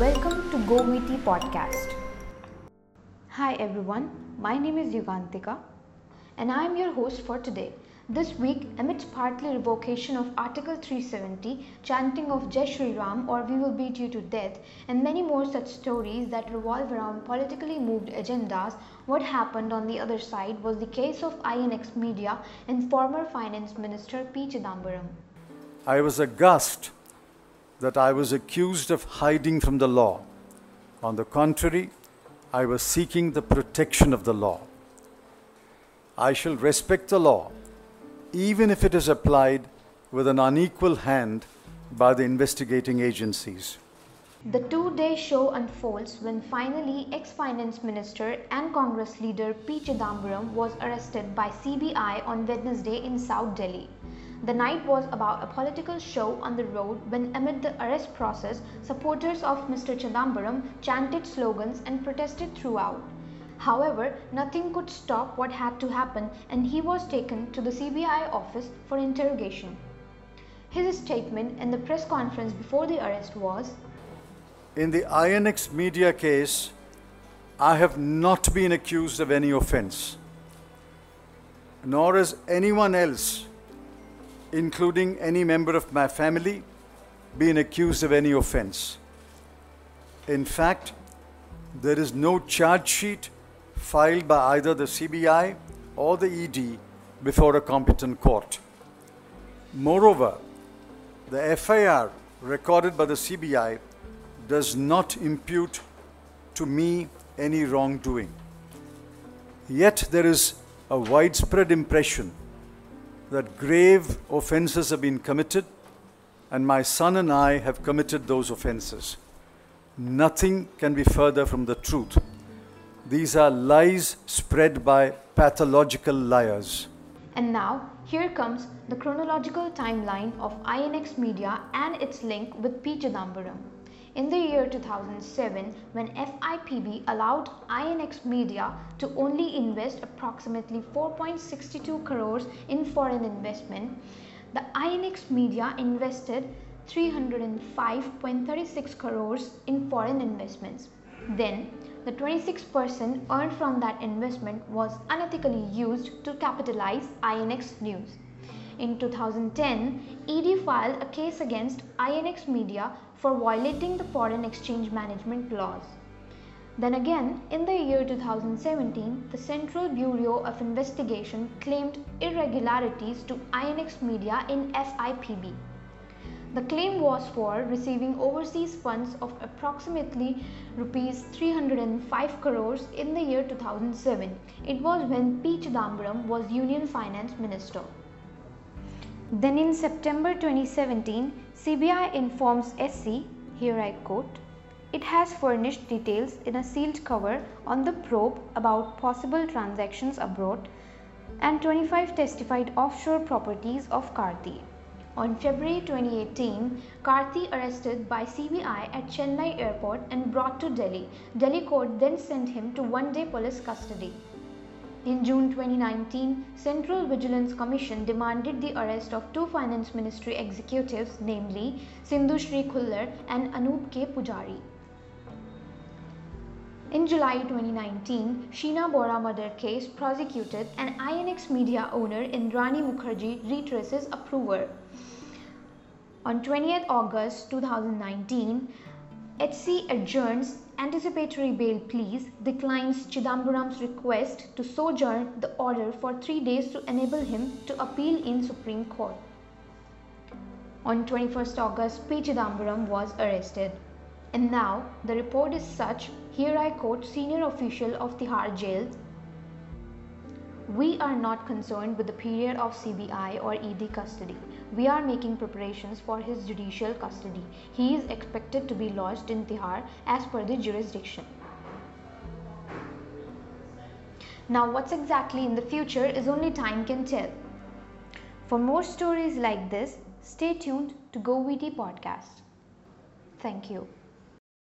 Welcome to GoVT podcast. Hi everyone, my name is Yugantika and I am your host for today. This week, amidst partly revocation of Article 370, chanting of Jai Shri Ram or we will beat you to death, and many more such stories that revolve around politically moved agendas, what happened on the other side was the case of INX Media and former Finance Minister P. Chidambaram. I was aghast that I was accused of hiding from the law. On the contrary, I was seeking the protection of the law. I shall respect the law even if it is applied with an unequal hand by the investigating agencies. The two day show unfolds when finally ex finance minister and Congress leader P. Chidambaram was arrested by CBI on Wednesday in South Delhi. The night was about a political show on the road when, amid the arrest process, supporters of Mr. Chidambaram chanted slogans and protested throughout. However, nothing could stop what had to happen and he was taken to the CBI office for interrogation. His statement in the press conference before the arrest was In the INX media case, I have not been accused of any offense, nor has anyone else, including any member of my family, been accused of any offense. In fact, there is no charge sheet filed by either the CBI or the ED before a competent court. Moreover, the FIR recorded by the CBI does not impute to me any wrongdoing. Yet there is a widespread impression that grave offenses have been committed, and my son and I have committed those offenses. Nothing can be further from the truth. These are lies spread by pathological liars. And now, here comes the chronological timeline of INX Media and its link with P. Chidambaram. In the year 2007, when FIPB allowed INX Media to only invest approximately 4.62 crores in foreign investment, the INX Media invested 305.36 crores in foreign investments. Then, the 26% earned from that investment was unethically used to capitalize INX News. In 2010, ED filed a case against INX Media for violating the foreign exchange management laws. Then again, in the year 2017, the Central Bureau of Investigation claimed irregularities to INX Media in FIPB. The claim was for receiving overseas funds of approximately rupees 305 crores in the year 2007. It was when P. Chidambaram was Union Finance Minister. Then in September 2017, CBI informs SC, here I quote, it has furnished details in a sealed cover on the probe about possible transactions abroad and 25 testified offshore properties of Karti. On February 2018, Karti arrested by CBI at Chennai airport and brought to Delhi. Delhi court then sent him to one-day police custody. In June 2019, Central Vigilance Commission demanded the arrest of two finance ministry executives namely Sindhushree Khullar and Anup K. Pujari. In July 2019, Sheena Bora murder case prosecuted and INX media owner Indrani Mukherjee retraces approver. On 20th August 2019, HC adjourns anticipatory bail pleas, declines Chidambaram's request to sojourn the order for three days to enable him to appeal in Supreme Court. On 21st August, P. Chidambaram was arrested. And now, the report is such, here I quote senior official of Tihar jail, we are not concerned with the period of CBI or ED custody. We are making preparations for his judicial custody. He is expected to be lodged in Tihar as per the jurisdiction. Now, what's exactly in the future is only time can tell. For more stories like this, stay tuned to GoVT podcast. Thank you.